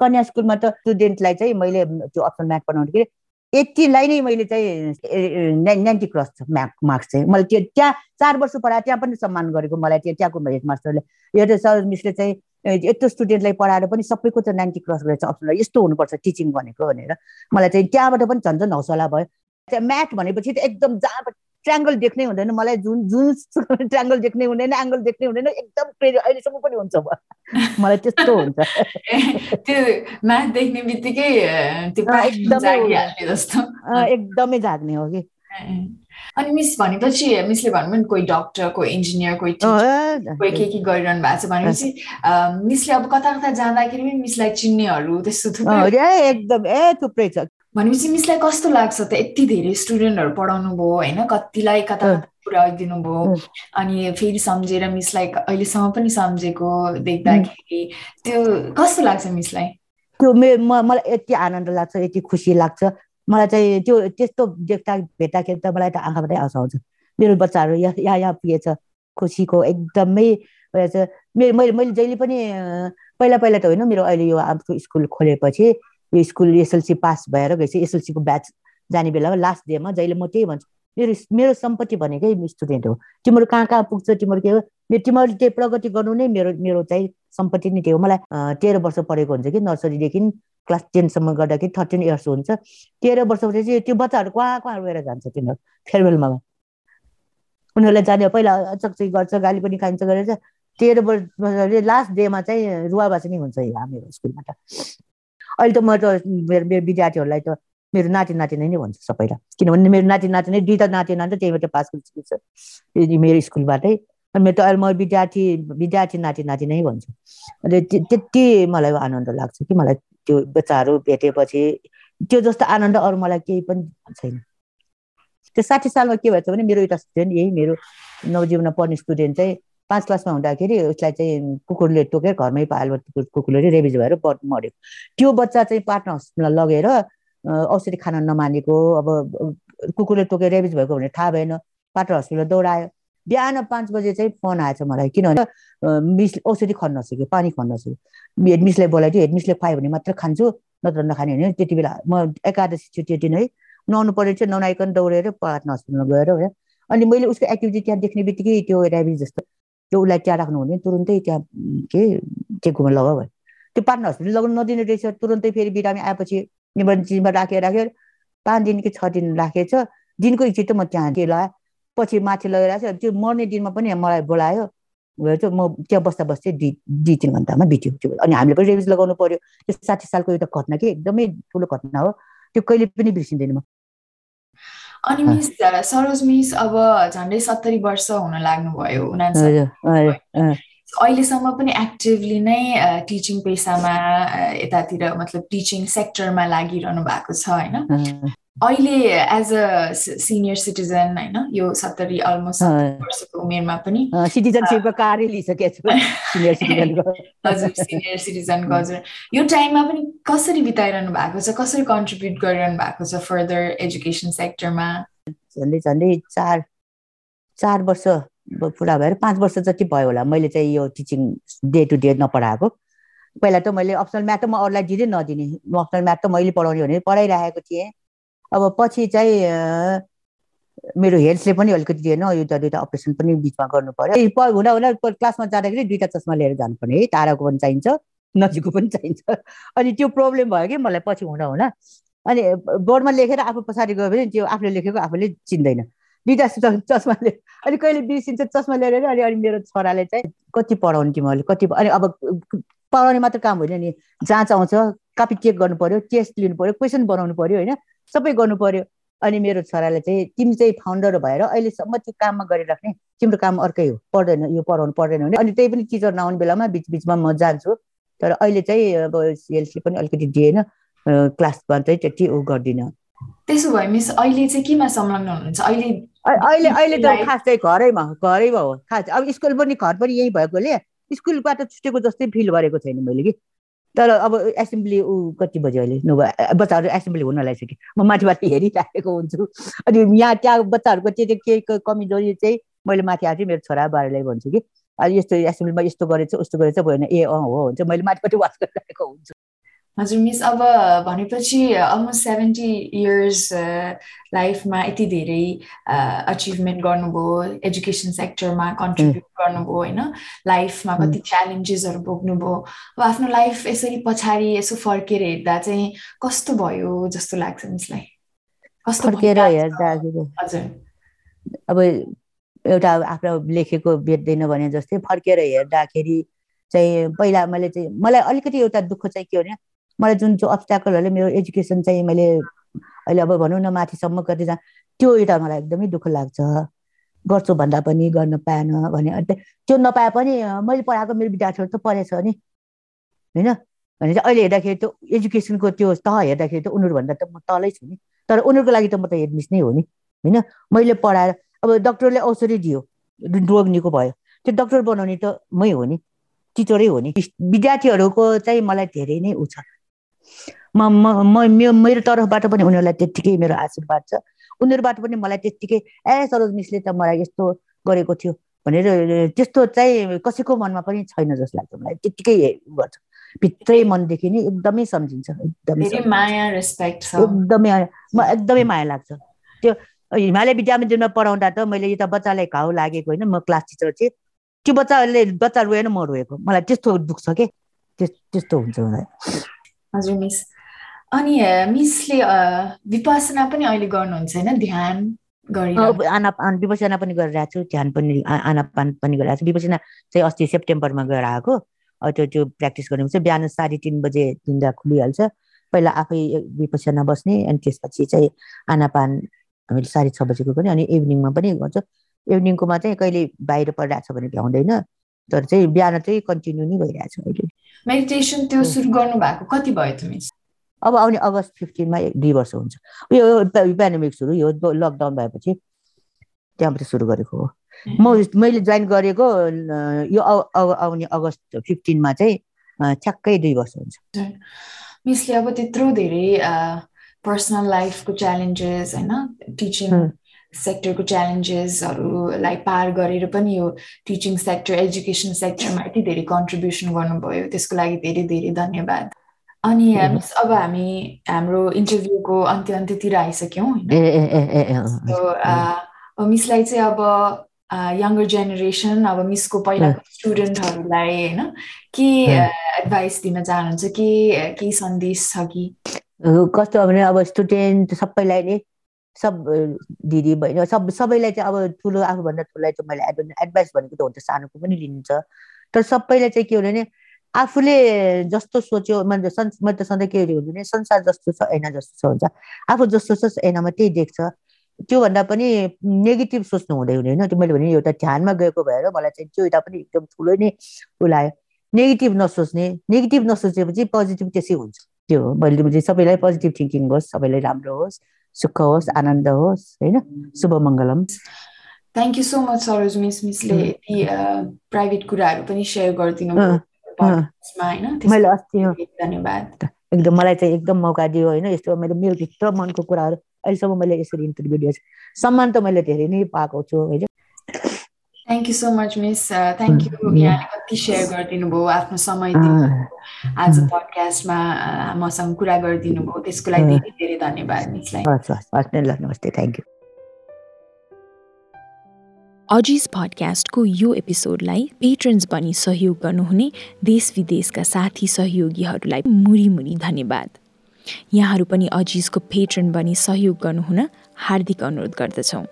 कन्या स्कुलमा त स्टुडेन्टलाई चाहिँ मैले त्यो अप्सन म्याथ पढाउँदाखेरि यतिलाई नै मैले चाहिँ नाइन्टी क्रस छ म्याथ मार्क्स चाहिँ। मैले त्यो त्यहाँ चार वर्ष पढाएँ त्यहाँ पनि सम्मान गरेको मलाई त्यो त्यहाँको हेड मास्टरले। यो सर मिसले चाहिँ यत्रो स्टुडेन्टलाई पढाएर पनि सबैको त नाइन्टी क्रस गरेछ अप्सन। यस्तो हुनुपर्छ टिचिङ भनेको भनेर। मलाई चाहिँ त्यहाँबाट पनि झन् झन् हौसला भयो। त्यहाँ म्याथ भनेपछि त एकदम जहाँ ट्राङ्गल देख्नै हुँदैन। मलाई जुन जुन [laughs] ट्राङ्गल देख्नै हुँदैन एङ्गल देख्नै हुँदैन एकदम क्रेजी अहिलेसम्म पनि हुन्छ मलाई त्यस्तो हुन्छ। [laughs] त्यो म्याथ देख्ने बित्तिकै एकदमै जाग्ने हो कि। अनि मिस भनेपछि मिसले भन्नुभयो नि कोही डक्टर कोही इन्जिनियर कोही कोही के के गरिरहनु भएको छ भनेपछि मिसले अब कता कता जाँदाखेरि पनि मिसलाई चिन्नेहरू त्यस्तो थुप्रै एकदम ए थुप्रै छ। भनेपछि मिसलाई कस्तो लाग्छ त? यति धेरै स्टुडेन्टहरू पढाउनु भयो होइन? कतिलाई कता पुऱ्याइदिनु भयो? अनि फेरि सम्झेर मिसलाई अहिलेसम्म पनि सम्झेको देख्दाखेरि त्यो कस्तो लाग्छ मिसलाई? त्यो मे मलाई यति आनन्द लाग्छ यति खुसी लाग्छ। मलाई चाहिँ त्यो त्यस्तो देख्दा भेट्दाखेरि त मलाई त आँखाबाटै आउँछ आउँछ। मेरो बच्चाहरू यहाँ यहाँ यहाँ पुगेछ खुसीको एकदमै मेरो मैले मैले जहिले पनि पहिला पहिला त होइन मेरो अहिले यो आफ्नो स्कुल खोलेपछि यो स्कुल एसएलसी पास भएर गएपछि एसएलसीको ब्याच जाने बेलामा लास्ट डेमा जहिले म त्यही भन्छु मेरो मेरो सम्पत्ति भनेकै स्टुडेन्ट हो तिमीहरू कहाँ कहाँ पुग्छ तिमीहरू के हो मेरो तिमीहरूले त्यो प्रगति गर्नु नै मेरो मेरो चाहिँ सम्पत्ति नै त्यो हो मलाई तेह्र वर्ष पढेको हुन्छ कि नर्सरीदेखि क्लास टेनसम्म गर्दाखेरि थर्टिन इयर्स हुन्छ तेह्र वर्षपछि चाहिँ त्यो बच्चाहरू कहाँ कहाँ गएर जान्छ तिनीहरू फेयरवेलमा उनीहरूलाई जाने पहिला चकचकी गर्छ गाली पनि खाइन्छ गरेर तेह्र वर्ष लास्ट डेमा चाहिँ रुवाबासी नै हुन्छ हाम्रो स्कुलमा त अहिले त म त मेरो मेरो विद्यार्थीहरूलाई त मेरो नाति नातिनी नै भन्छु सबैलाई। किनभने मेरो नाति नातिनी दुईवटा नाति नाति त्यहीबाट पास गरिसकेको छ मेरो स्कुलबाटै मेरो त अहिले म विद्यार्थी विद्यार्थी नाति नाति नै भन्छु। अनि त्यति मलाई आनन्द लाग्छ कि मलाई त्यो बच्चाहरू भेटेपछि त्यो जस्तो आनन्द अरू मलाई केही पनि छैन। त्यो साठी सालमा के भएछ भने मेरो एउटा स्टुडेन्ट यही मेरो नवजीवनमा पढ्ने स्टुडेन्ट चाहिँ पाँच क्लासमा हुँदाखेरि उसलाई चाहिँ कुकुरले टोकेर घरमै पायो कुकुरले रेबिज भएर मऱ्यो। त्यो बच्चा चाहिँ पाटना हस्पिटलमा लगेर औषधि खान नमानेको अब कुकुरले टोकेर रेबिज भएको भने थाहा भएन। पाटना हस्पिटल दौडायो। बिहान पाँच बजे चाहिँ फोन आएछ मलाई किनभने मिस औषधि खन्न नसक्यो पानी खन्न नसक्यो। हेड मिसलाई बोलाइदियो हेड मिसले खुवायो भने मात्र खान्छु नत्र नखाने भने त्यति बेला म एकादशी छुट्टी दिन है नुहाउनु पऱ्यो चाहिँ नुहाइकन दौडेर पाटना हस्पिटलमा गएर अनि मैले उसको एक्टिभिटी त्यहाँ देख्ने बित्तिकै त्यो रेबिज जस्तो त्यो उसलाई त्यहाँ राख्नु हुने तुरुन्तै त्यहाँ के चेकमा लगाऊ भयो त्यो पाटना हस्पिटल लगाउनु नदिने रहेछ तुरन्तै फेरि बिरामी आएपछि इमर्जेन्सीमा राखेर राखेर पाँच दिन कि छ दिन राखेछ। दिनको एकचोटि त म त्यहाँ त्यो लगाएँ? पछि माथि लगाइरहेको छ त्यो मर्ने दिनमा पनि मलाई बोलायो चाहिँ म त्यहाँ बस्दा बस्दै दुई दुई तिन घन्टामा बित्यो त्यो अनि हामीले पनि रेबिज लगाउनु पर्यो। त्यो साठी सालको एउटा घटना कि एकदमै ठुलो घटना हो। त्यो कहिले पनि बिर्सिँदैन म। अनि मिस सरोज मिस अब झन्डै सत्तरी वर्ष हुन लाग्नुभयो अहिलेसम्म पनि एक्टिभली नै टिचिङ पेसामा यतातिर मतलब टिचिङ सेक्टरमा लागिरहनु भएको छ होइन? अहिले एज अ सिनियर सिटिजन होइन यो सत्तरी अलमोस्ट वर्षको उमेरमा पनि सिटिजनसिपको कार्य लिइसकेको हजुर सिनियर सिटिजनको हजुर। यो टाइममा पनि कसरी बिताइरहनु भएको छ? कसरी कन्ट्रिब्युट गरिरहनु भएको छ फर्दर एजुकेसन सेक्टरमा झन्डै झन्डै चार चार वर्ष पुरा भएर पाँच वर्ष जति भयो होला। मैले चाहिँ यो टिचिङ डे टु डे नपढाएको। पहिला त मैले अप्सनल म्याथ त म अरूलाई दिँदै नदिने। अप्सनल म्याथ त मैले पढाउने भने पढाइरहेको थिएँ। अब पछि चाहिँ मेरो हेल्थले पनि अलिकति दिएन एउटा दुइटा अपरेसन पनि बिचमा गर्नु पर्यो। हुँदा हुँदा क्लासमा जाँदाखेरि दुइटा चस्मा लिएर जानुपर्ने है टाढाको पनि चाहिन्छ नजिकको पनि चाहिन्छ। अनि त्यो प्रब्लम भयो कि मलाई पछि हुँदा हुँदा अनि बोर्डमा लेखेर आफू पछाडि गयो भने त्यो आफूले लेखेको आफूले चिन्दैन। दुइटा चस्मा ले अनि कहिले बिर्सिन्छ चस्मा लिएर अनि अनि मेरो छोराले चाहिँ कति पढाउने तिमीहरूले कति अनि अब पढाउने मात्र काम होइन नि जाँच आउँछ कपी चेक गर्नु पर्यो टेस्ट लिनु पर्यो क्वेसन बनाउनु पर्यो होइन। सबै गर्नु पर्यो। अनि मेरो छोराले चाहिँ तिमी चाहिँ फाउन्डर भएर अहिलेसम्म त्यो काममा गरिराख्ने। तिम्रो काम अर्कै हो पढ्दैन यो पढाउनु पर्दैन भने। अनि त्यही पनि टिचर नआउने बेलामा बिच बिचमा म जान्छु। तर अहिले चाहिँ अब सेल्सले पनि अलिकति दिएन। क्लासमा चाहिँ त्यति ऊ गर्दिनँ। त्यसो भए मिस अहिले चाहिँ केमा संलग्न हुनुहुन्छ? अहिले अहिले अहिले त खास चाहिँ घरैमा घरैमा हो। खास अब स्कुल पनि घर पनि यही भएकोले स्कुलबाट छुटेको जस्तै फिल गरेको छैन मैले कि। तर अब एसेम्ब्ली ऊ कति बज्यो अहिले? नभए बच्चाहरू एसेम्ब्ली हुन लागिसक्यो म माथिबाट हेरिराखेको हुन्छु। अनि यहाँ त्यहाँ बच्चाहरूको चाहिँ के कमजोरी चाहिँ मैले माथि आएको मेरो छोरा बारेलाई भन्छु कि अनि यस्तो एसेम्ब्लीमा यस्तो गरेछ उस्तो गरेछ भएन ए अँ हो हुन्छ मैले माथिपट्टि वाच गरिरहेको हुन्छु। हजुर मिस अब भनेपछि अलमोस्ट सेभेन्टी इयर्स लाइफमा यति धेरै अचिभमेन्ट गर्नुभयो एजुकेसन सेक्टरमा कन्ट्रिब्युट गर्नुभयो होइन? लाइफमा कति च्यालेन्जेसहरू भोग्नुभयो। अब आफ्नो लाइफ यसरी पछाडि यसो फर्केर हेर्दा चाहिँ कस्तो भयो जस्तो लाग्छ मिसलाई? कस्तो फर्केर हेर्दा हजुर। अब एउटा आफ्नो लेखेको बेच्दैन भने जस्तै फर्केर हेर्दाखेरि चाहिँ पहिला मैले चाहिँ मलाई अलिकति एउटा दुःख चाहिँ के हो भने मलाई जुन चाहिँ अब्सट्याकलहरूले मेरो एजुकेसन चाहिँ मैले अहिले अब भनौँ न माथिसम्म गर्दै जा त्यो एउटा मलाई एकदमै दुःख लाग्छ। गर्छु भन्दा पनि गर्न पाएन भने त्यो नपाए पनि मैले पढाएको मेरो विद्यार्थीहरू त पढेछ नि। होइन? भने चाहिँ अहिले हेर्दाखेरि त एजुकेसनको त्यो तह हेर्दाखेरि त उनीहरूभन्दा त म तलै छु नि। तर उनीहरूको लागि त म त हेडमिस नै हो नि। होइन? मैले पढाएर अब डक्टरले औषधि दियो रोग निको भयो। त्यो डक्टर बनाउने त मै हो नि टिचरै हो नि। विद्यार्थीहरूको चाहिँ मलाई धेरै नै उ छ। म म मेरो तर्फबाट पनि उनीहरूलाई त्यत्तिकै मेरो आशीर्वाद छ। उनीहरूबाट पनि मलाई त्यत्तिकै ए सरोज मिसले त मलाई यस्तो गरेको थियो। भनेर त्यस्तो चाहिँ कसैको मनमा पनि छैन जस्तो लाग्छ मलाई। त्यत्तिकै गर्छ। भित्रै मनदेखि नै एकदमै सम्झिन्छ। एकदमै माया रेस्पेक्ट एकदमै म एकदमै माया लाग्छ। त्यो हिमालय विद्या मन्दिरमा पढाउँदा त मैले यता बच्चालाई घाउ लागेको होइन म क्लास टिचर चाहिँ त्यो बच्चाले बच्चा रोएन म रोएको। मलाई त्यस्तो दुख्छ के? त्यस्तो हुन्छ मलाई। हजुर मिस अनि मिसले विपासना पनि अहिले गर्नुहुन्छ होइन? ध्यान आना विपसना पनि गरिरहेको छु ध्यान पनि आनापान पनि गरिरहेको छु। विपसना चाहिँ अस्ति सेप्टेम्बरमा गएर आएको त्यो त्यो प्र्याक्टिस गर्ने चाहिँ बिहान साढे तिन बजे दिँदा खुलिहाल्छ। पहिला आफै विपसना बस्ने अनि त्यसपछि चाहिँ आनापान हामीले साढे छ बजीको पनि अनि इभिनिङमा पनि गर्छ। इभिनिङकोमा चाहिँ कहिले बाहिर परिरहेको छ भने भ्याउँदैन। तर चाहिँ बिहान चाहिँ कन्टिन्यू नै भइरहेछ अहिले। मेडिटेसन त्यो सुरु गर्नु भएको कति भयो तिमी अब आउने अगस्त फिफ्टिनमा दुई वर्ष हुन्छ। यो पेन्डेमिक सुरु यो लकडाउन भएपछि त्यहाँबाट सुरु गरेको हो। म मैले जोइन गरेको यो आउने अगस्त फिफ्टिनमा चाहिँ ठ्याक्कै दुई वर्ष हुन्छ। मिसले अब त्यत्रो धेरै पर्सनल लाइफको च्यालेन्जेस होइन टिचिङ सेक्टरको च्यालेन्जेसहरूलाई पार गरेर पनि यो टिचिङ सेक्टर एजुकेसन सेक्टरमा यति धेरै कन्ट्रिब्युसन गर्नुभयो। त्यसको लागि धेरै धेरै धन्यवाद। अनि मिस अब हामी हाम्रो इन्टरभ्यूको अन्त्य अन्त्यतिर आइसक्यौँ होइन? मिसलाई चाहिँ अब यङ्गर जेनेरेसन अब मिसको पहिलाको स्टुडेन्टहरूलाई होइन? के एडभाइस दिन चाहनुहुन्छ? के केही सन्देश छ कि? कस्तो भने अब स्टुडेन्ट सबैलाई नै सब दिदी बहिनी सब सबैलाई चाहिँ अब ठुलो आफूभन्दा ठुलोलाई चाहिँ मैले एड एडभाइस भनेको त हुन्छ सानोको पनि लिन्छ तर सबैलाई चाहिँ के हो भने आफूले जस्तो सोच्यो मैले मैले त सधैँ के हुन्छ भने संसार जस्तो छ ऐना जस्तो छ हुन्छ आफू जस्तो छ ऐनामा त्यही देख्छ त्योभन्दा पनि नेगेटिभ सोच्नु हुँदै हुने होइन त्यो मैले भने एउटा ध्यानमा गएको भएर मलाई चाहिँ त्यो एउटा पनि एकदम ठुलो नै उलायो नेगेटिभ नसोच्ने नेगेटिभ नसोचेपछि पोजिटिभ त्यसै हुन्छ त्यो मैले सबैलाई पोजिटिभ थिङ्किङ होस् सबैलाई राम्रो होस् सुख होस् आनन्द होस् होइन शुभ मङ्गलम thank you so much Saroj miss मिसले यति प्राइभेट कुराहरू पनि सेयर गरिदिनु मैले अस्ति धन्यवाद एकदम मलाई चाहिँ एकदम मौका दियो होइन यस्तो मेरो मेरो भित्र मनको कुराहरू अहिलेसम्म मैले यसरी इन्टरभ्यू दिएछु सम्मान त मैले धेरै नै पाएको छु होइन thank you so much miss thank you यहाँले कति सेयर गरिदिनु भयो आफ्नो समय आज पडकास्टमा मसँग कुरा गरिदिनु भयो त्यसको लागि धेरै धेरै धन्यवाद मिसलाई नमस्ते थ्याङ्क यू अजिज पडकास्टको यो एपिसोडलाई पेट्रन्स बनी सहयोग गर्नुहुने देश विदेशका साथी सहयोगीहरूलाई मुरी मुरी धन्यवाद। यहाँहरू पनि अजिजको पेट्रन बनी सहयोग गर्नुहुन हार्दिक अनुरोध गर्दछौँ।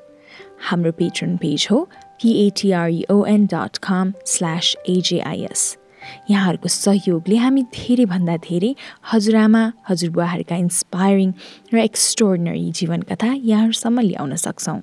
हाम्रो पेट्रन पेज हो पिएटिआरइओएन डट कम स्ल्यास एजेआइएस यहाँहरूको सहयोगले हामी धेरैभन्दा धेरै हजुरआमा हजुरबुवाहरूका इन्सपायरिङ र एक्सट्रोर्डनरी जीवन कथा यहाँहरूसम्म ल्याउन सक्छौँ।